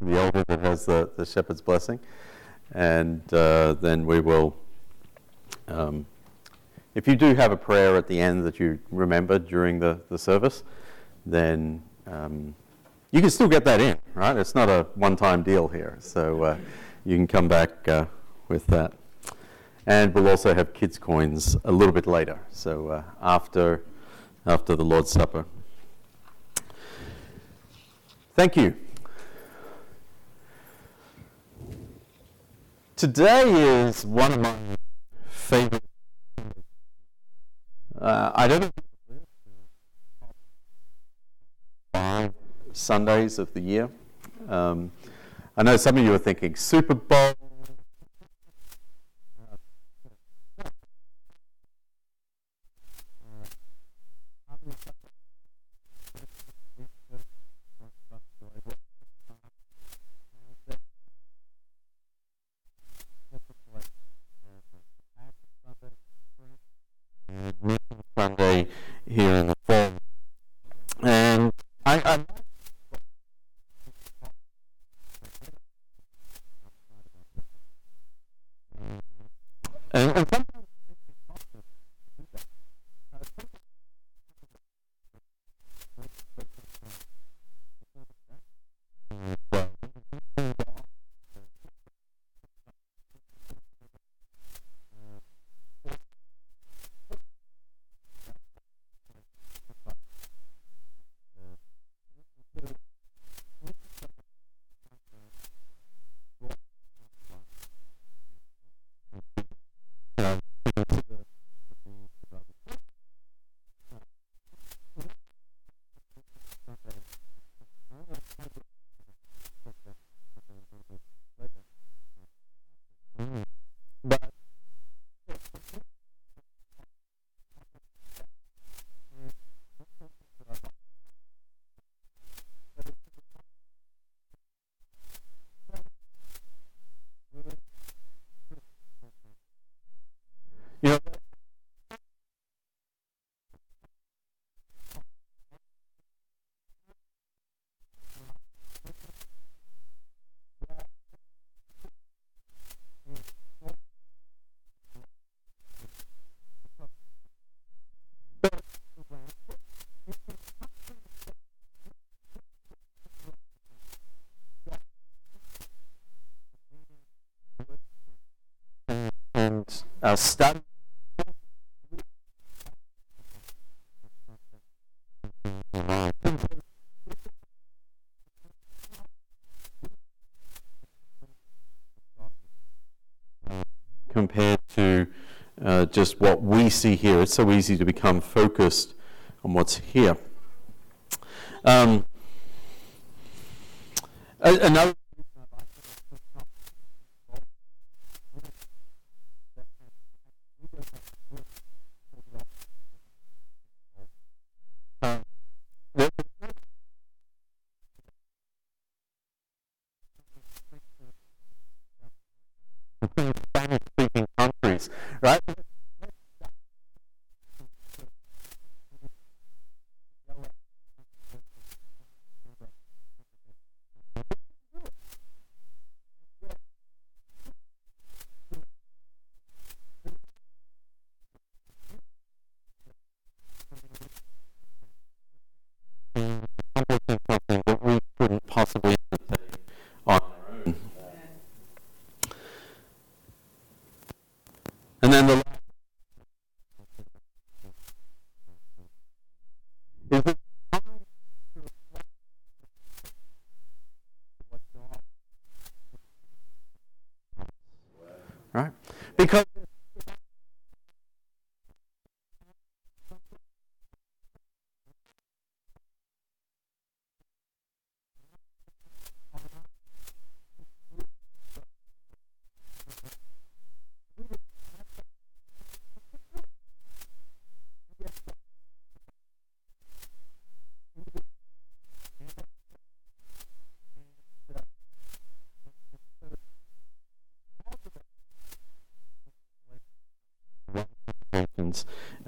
The elder that has the, the shepherd's blessing. And uh, then we will, um, if you do have a prayer at the end that you remember during the, the service, then um, you can still get that in, right? It's not a one time deal here. So uh, you can come back uh, with that. And we'll also have kids' coins a little bit later, so uh, after, after the Lord's Supper. Thank you. Today is one of my favorite. Uh, I don't Sundays of the year. Um, I know some of you are thinking Super Bowl. And I, I our study compared to uh, just what we see here. It's so easy to become focused on what's here. Um, another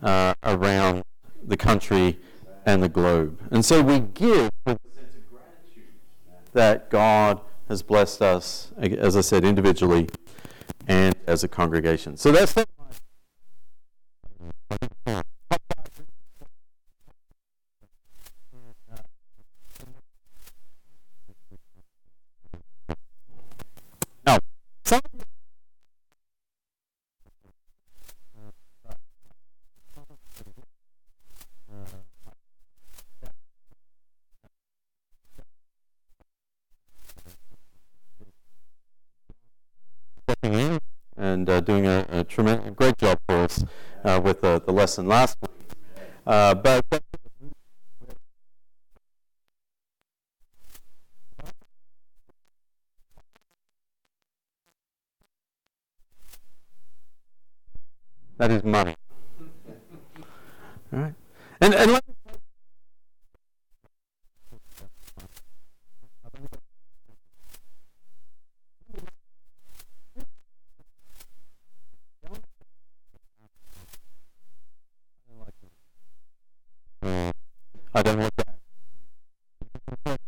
uh, around the country and the globe. And so we give with a sense of gratitude that God has blessed us, as I said, individually and as a congregation. So that's the lesson last week. Uh, but that is money. All right, and and let I don't know what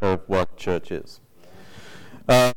that what church is. Uh,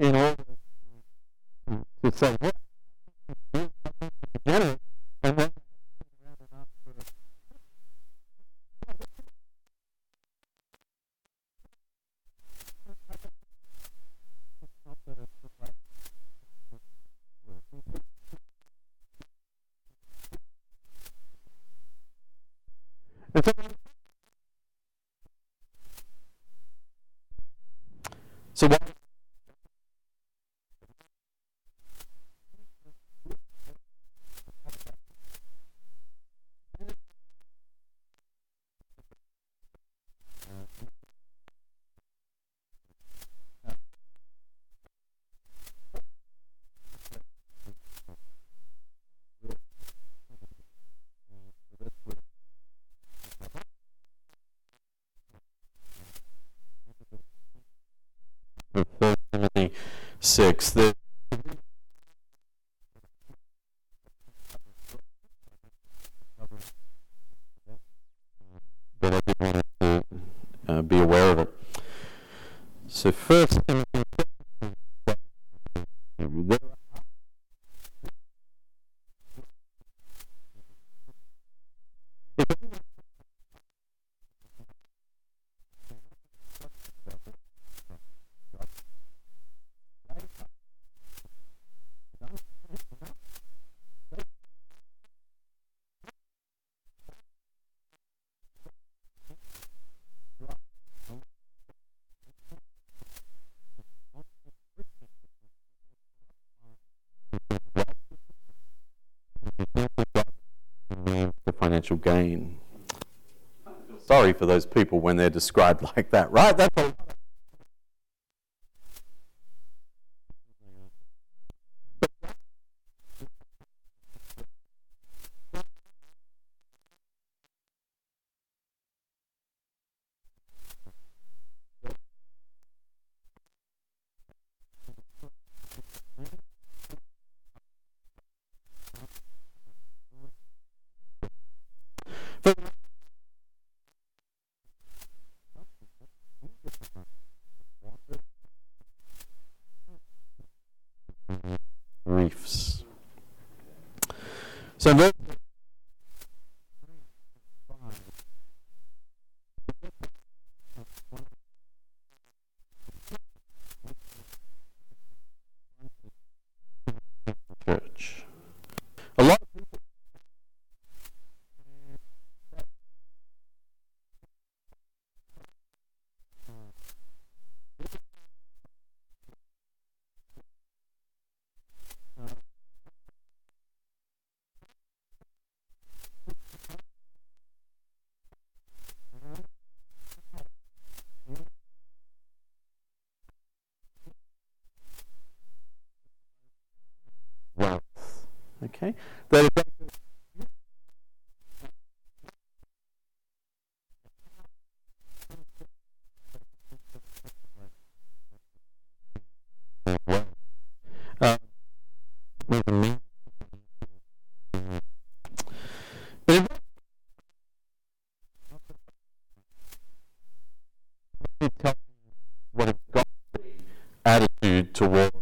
in order to say, well, and then and so, so what First Timothy six. The, but I did want to uh, be aware of it. So First for those people when they're described like that, right? So tell me what a godly attitude towards.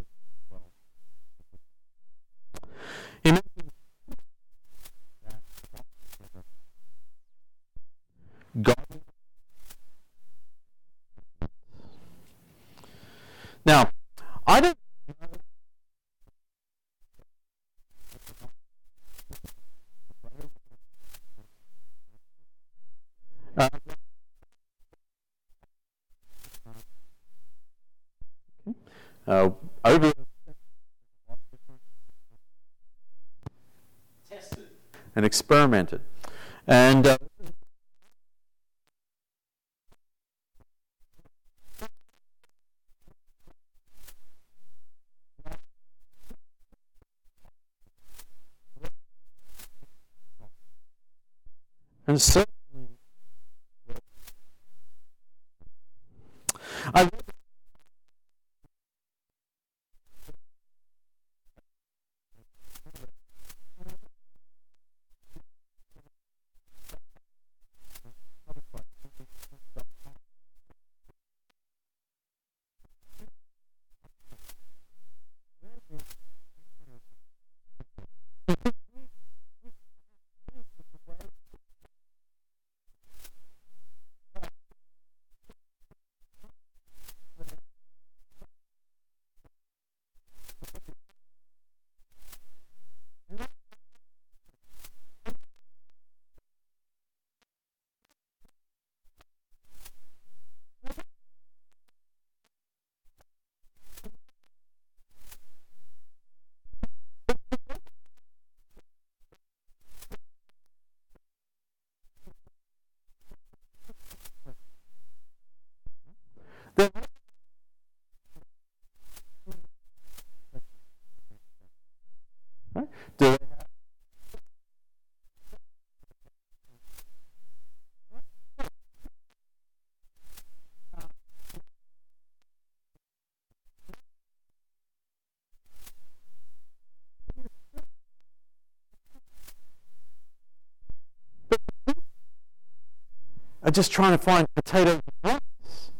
are just trying to find potato and rice.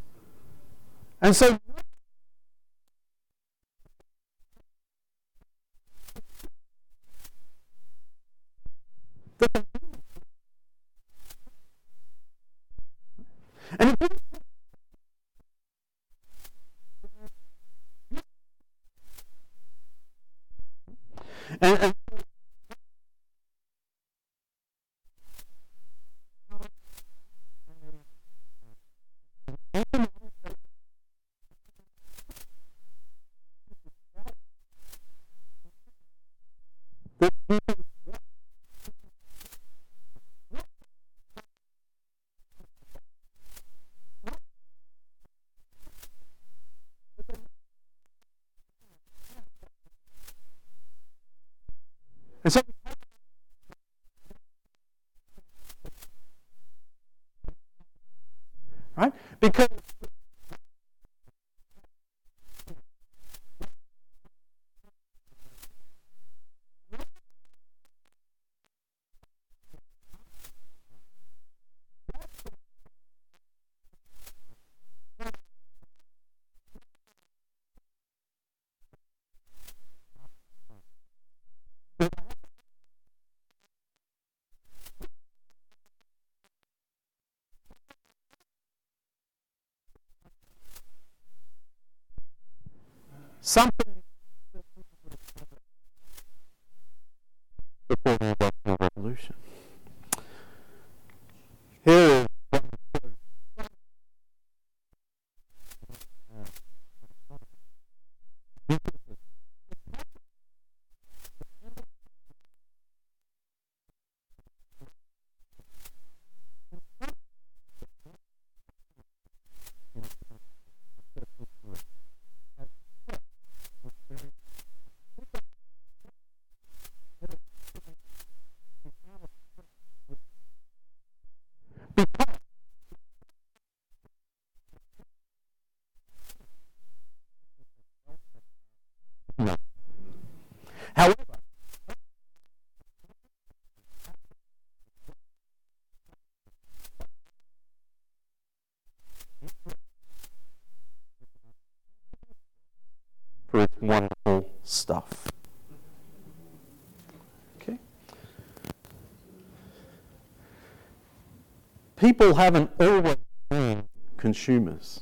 And so And and, and something before the Industrial Revolution. Here for its wonderful stuff. Okay? People haven't always been consumers.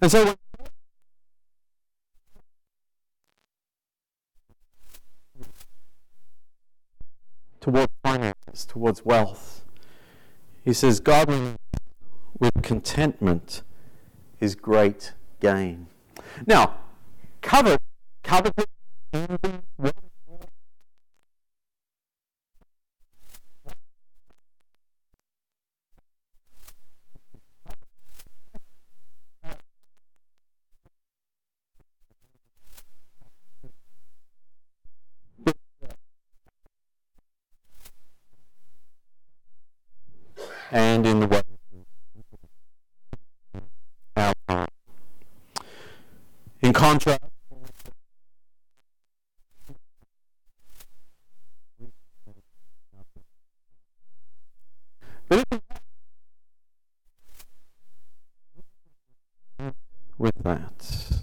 And so towards finance, towards wealth. He says, Godliness with contentment is great gain. Now, covet, covet, and in the way In contrast, with that.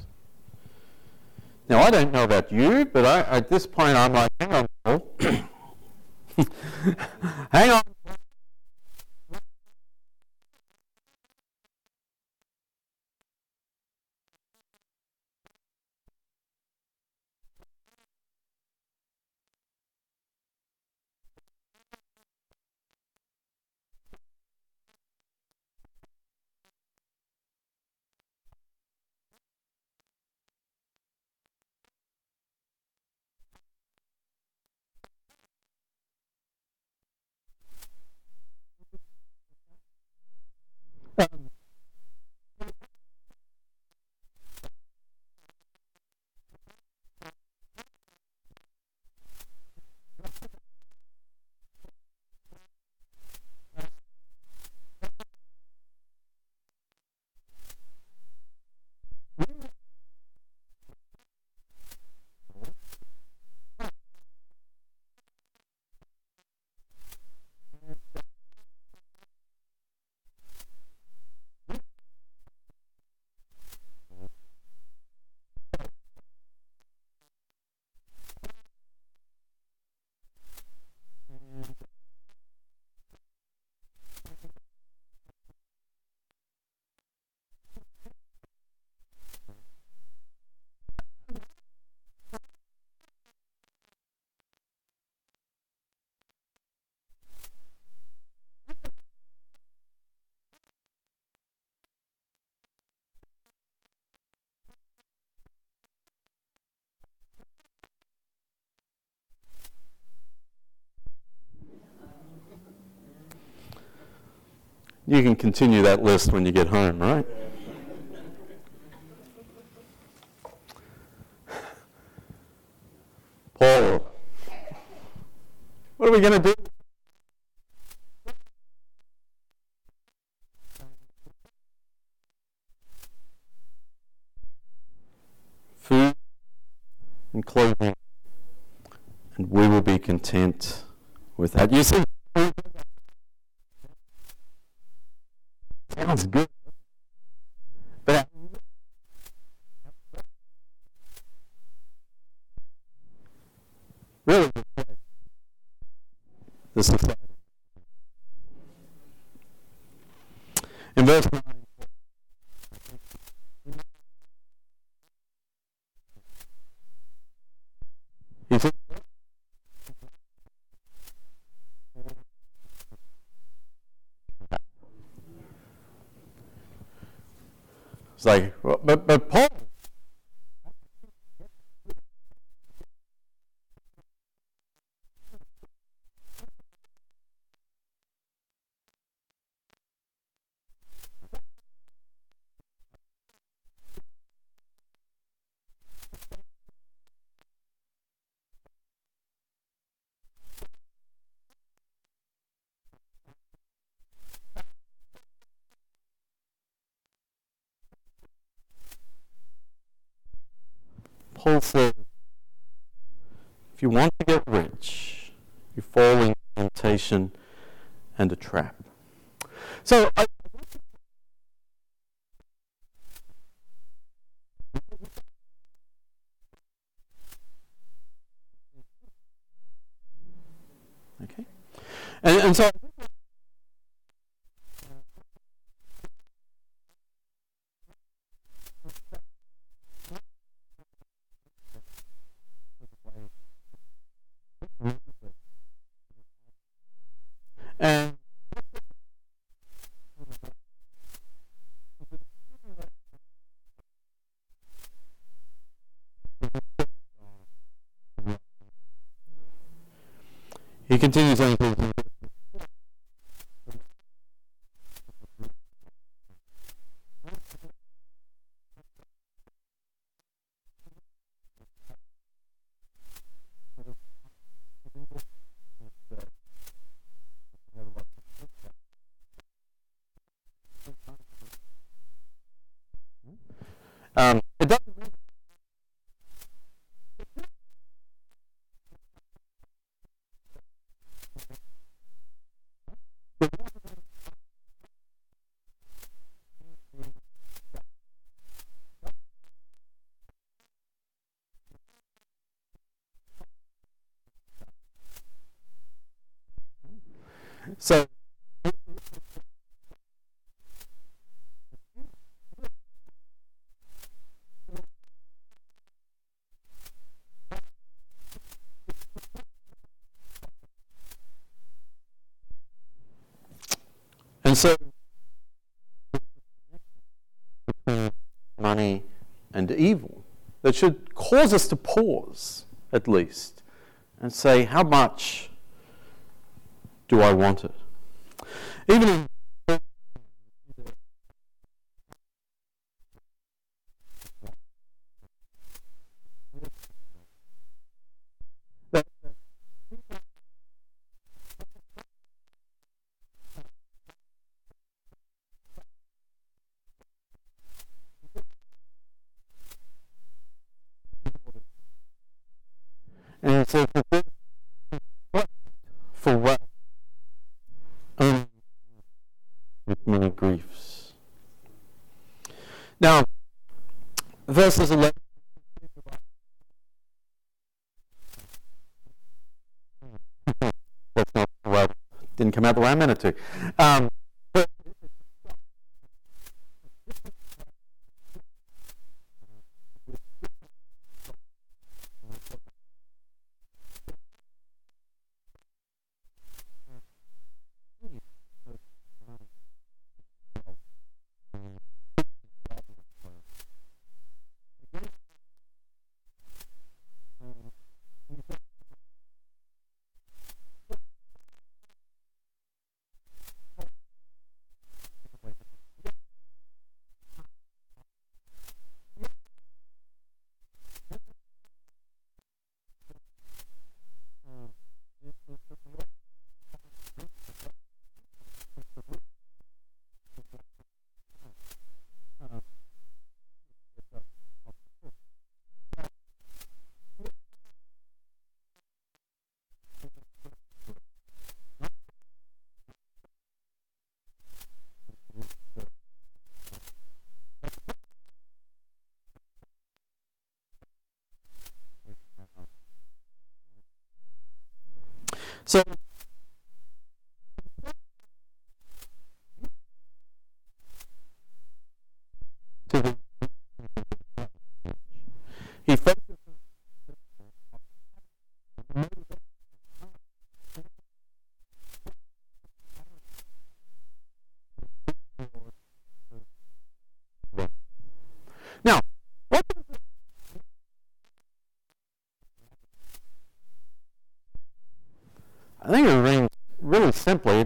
Now, I don't know about you, but I, at this point, I'm like, hang on, hang on. You can continue that list when you get home, right? Paul, what are we going to do? Food and clothing, and we will be content with that. You see, sounds good. But really, the society. In verse 9, He said, It's like, but, but Paul Paul says, if you want to get rich, you fall into temptation and a trap. So I, Okay. And, and so So And so money and evil that should cause us to pause at least and say, how much do I want it? Even in And so for this, what for what? Only with many griefs. Now, verses 11. That's not well, didn't come out the way I meant it to. Um, So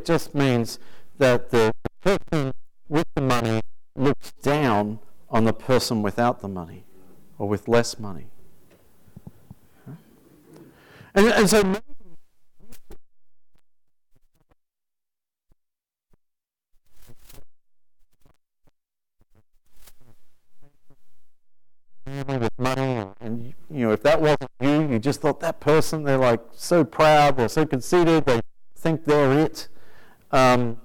just means that the person with the money looks down on the person without the money or with less money. And, and so with money and you know if that wasn't you you just thought that person they're like so proud they're so conceited they think they're it um,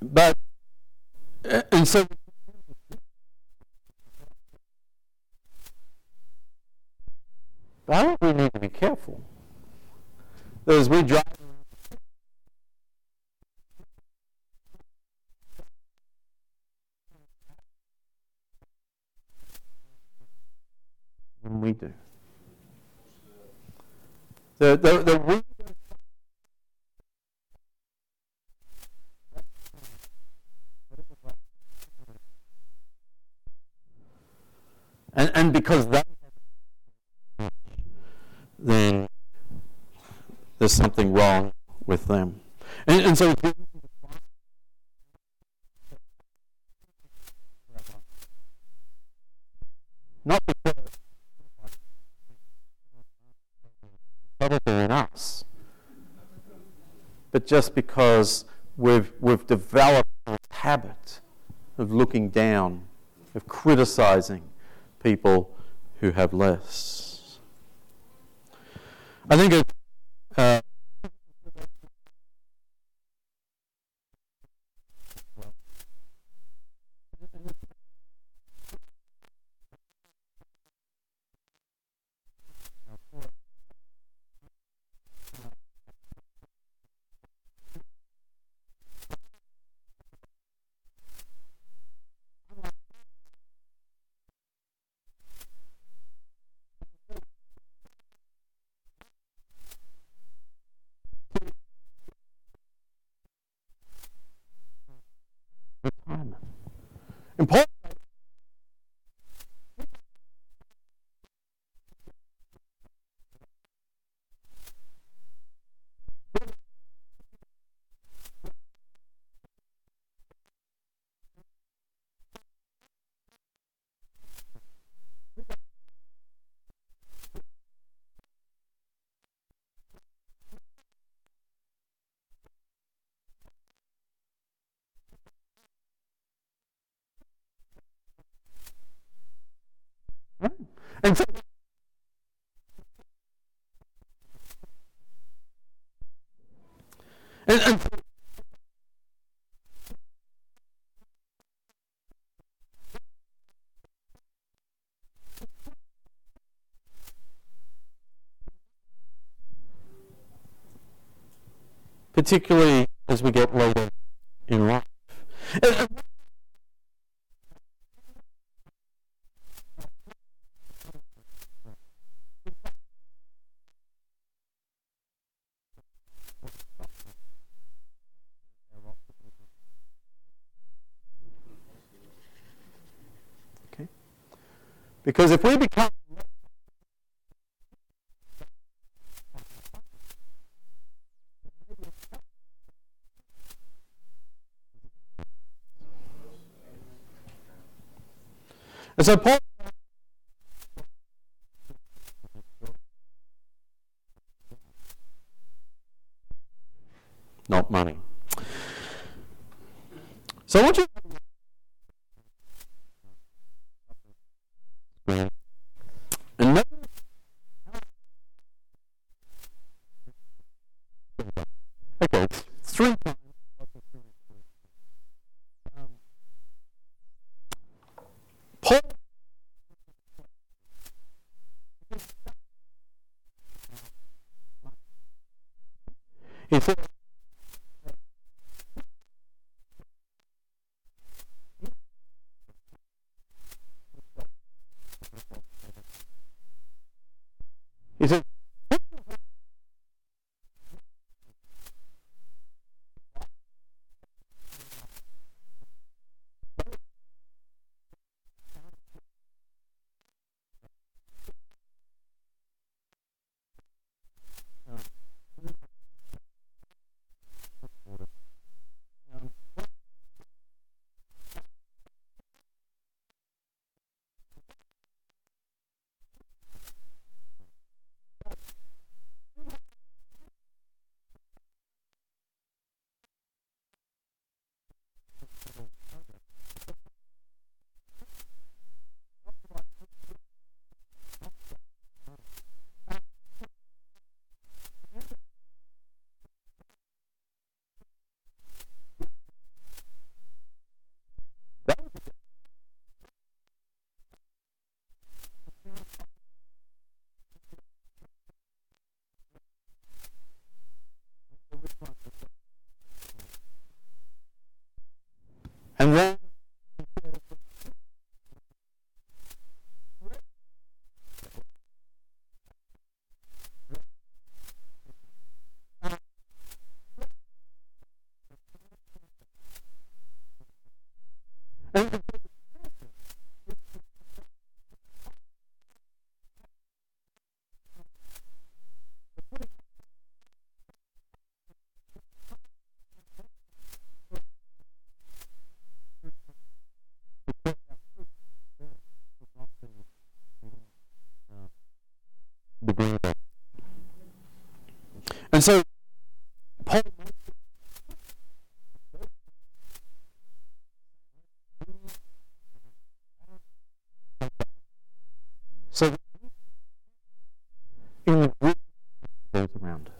but and so I think we need to be careful that as we drive than we do. The, the, the we and, and because that then there's something wrong with them. And, and so not because in us. But just because we've, we've developed this habit of looking down, of criticizing people who have less. I think it, uh, Important. And so, and, and particularly as we get later in life. And, Because if we become And so Paul three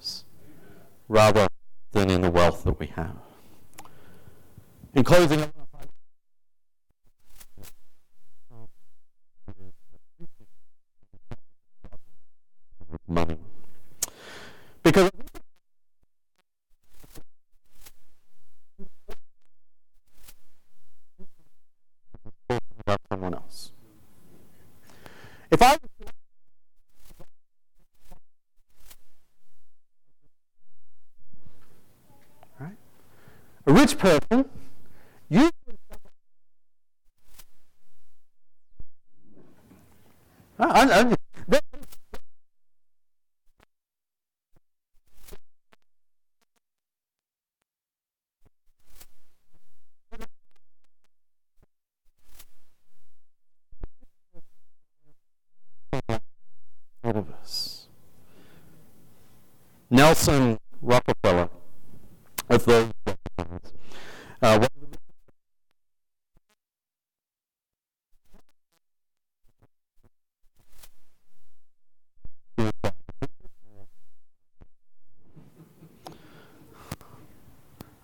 us rather than in the wealth that we have. In closing,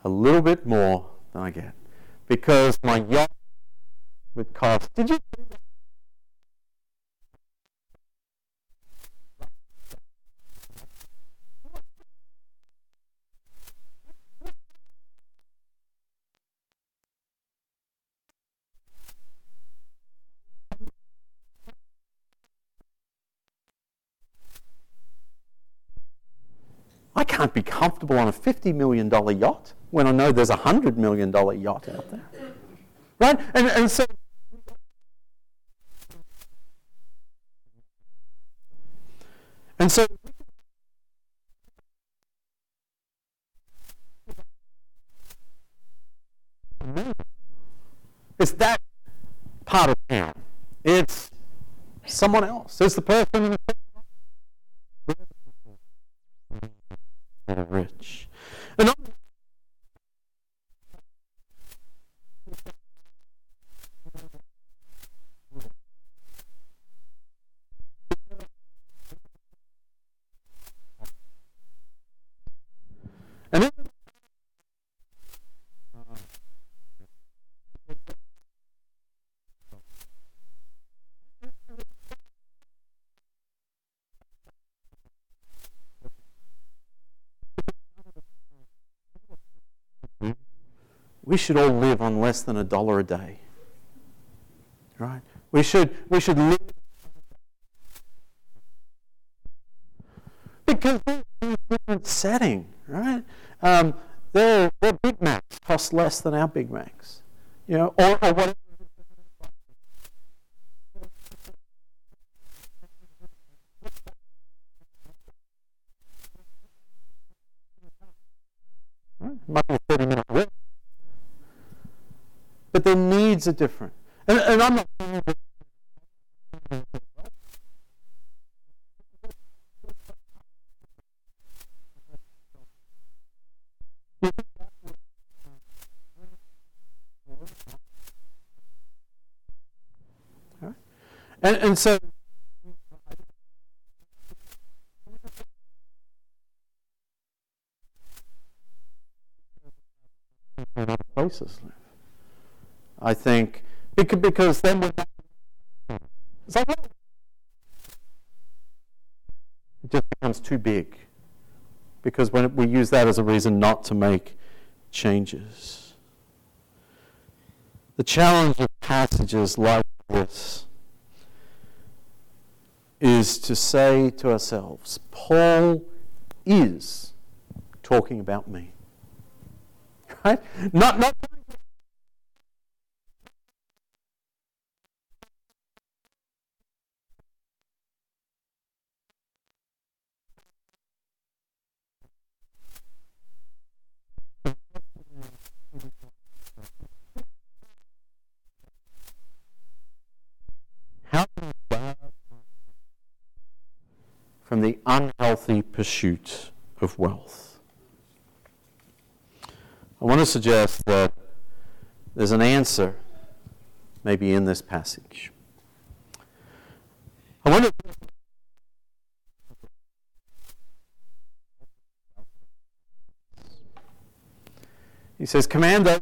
a little bit more than I get because my yacht would cost. Did you? I can't be comfortable on a $50 million yacht when I know there's a $100 million yacht out there. Right? And, and so. And so. It's that part of town. It's someone else. It's the person that are rich. And and then, we should all live on less than a dollar a day. Right? We should, we should live because they're in a different setting, right? Um, their, their Big Macs cost less than our Big Macs, you know, or, or whatever. Right? Might be a 30 minute walk. But their needs are different. And, and I'm not And, and so places. I think because, because then we're not, it just becomes too big because when we use that as a reason not to make changes. The challenge of passages like this is to say to ourselves, Paul is talking about me. Right? Not, not unhealthy pursuit of wealth. I want to suggest that there's an answer maybe in this passage. I wonder. He says, command those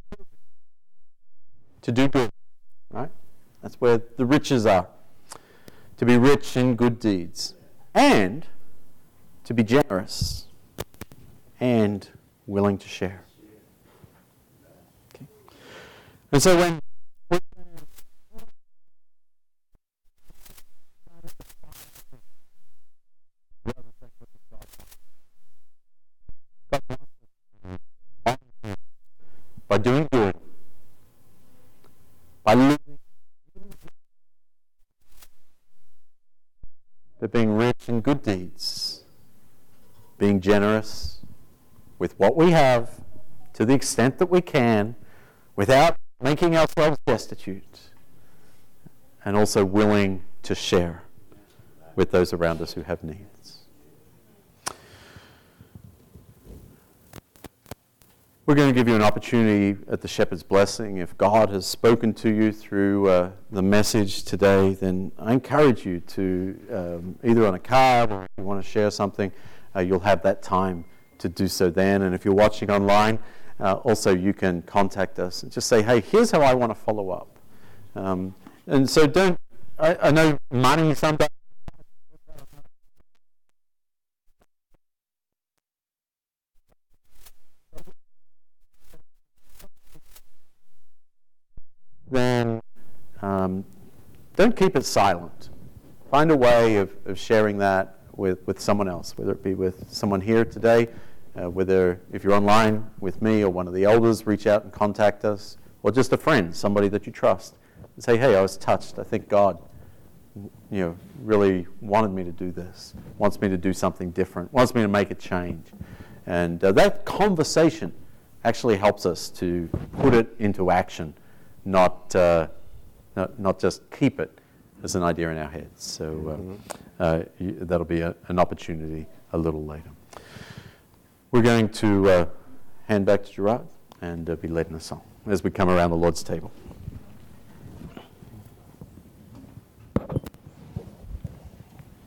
to do good, right? That's where the riches are. To be rich in good deeds and to be generous and willing to share. Okay. And so when generous with what we have to the extent that we can without making ourselves destitute, and also willing to share with those around us who have needs. We're going to give you an opportunity at the Shepherd's Blessing. If God has spoken to you through uh, the message today, then I encourage you to um, either on a card or if you want to share something, uh, you'll have that time to do so then. And if you're watching online, uh, also you can contact us and just say, hey, here's how I want to follow up. Um, and so don't, I, I know money sometimes then um, don't keep it silent. Find a way of, of sharing that with, with someone else, whether it be with someone here today, uh, whether if you're online with me or one of the elders, reach out and contact us, or just a friend, somebody that you trust, and say, hey, I was touched. I think God you know, really wanted me to do this, wants me to do something different, wants me to make a change. And uh, that conversation actually helps us to put it into action not, uh, not, not just keep it as an idea in our heads. So uh, mm-hmm. uh, that'll be a, an opportunity a little later. We're going to uh, hand back to Gerard and uh, be led in a song as we come around the Lord's table.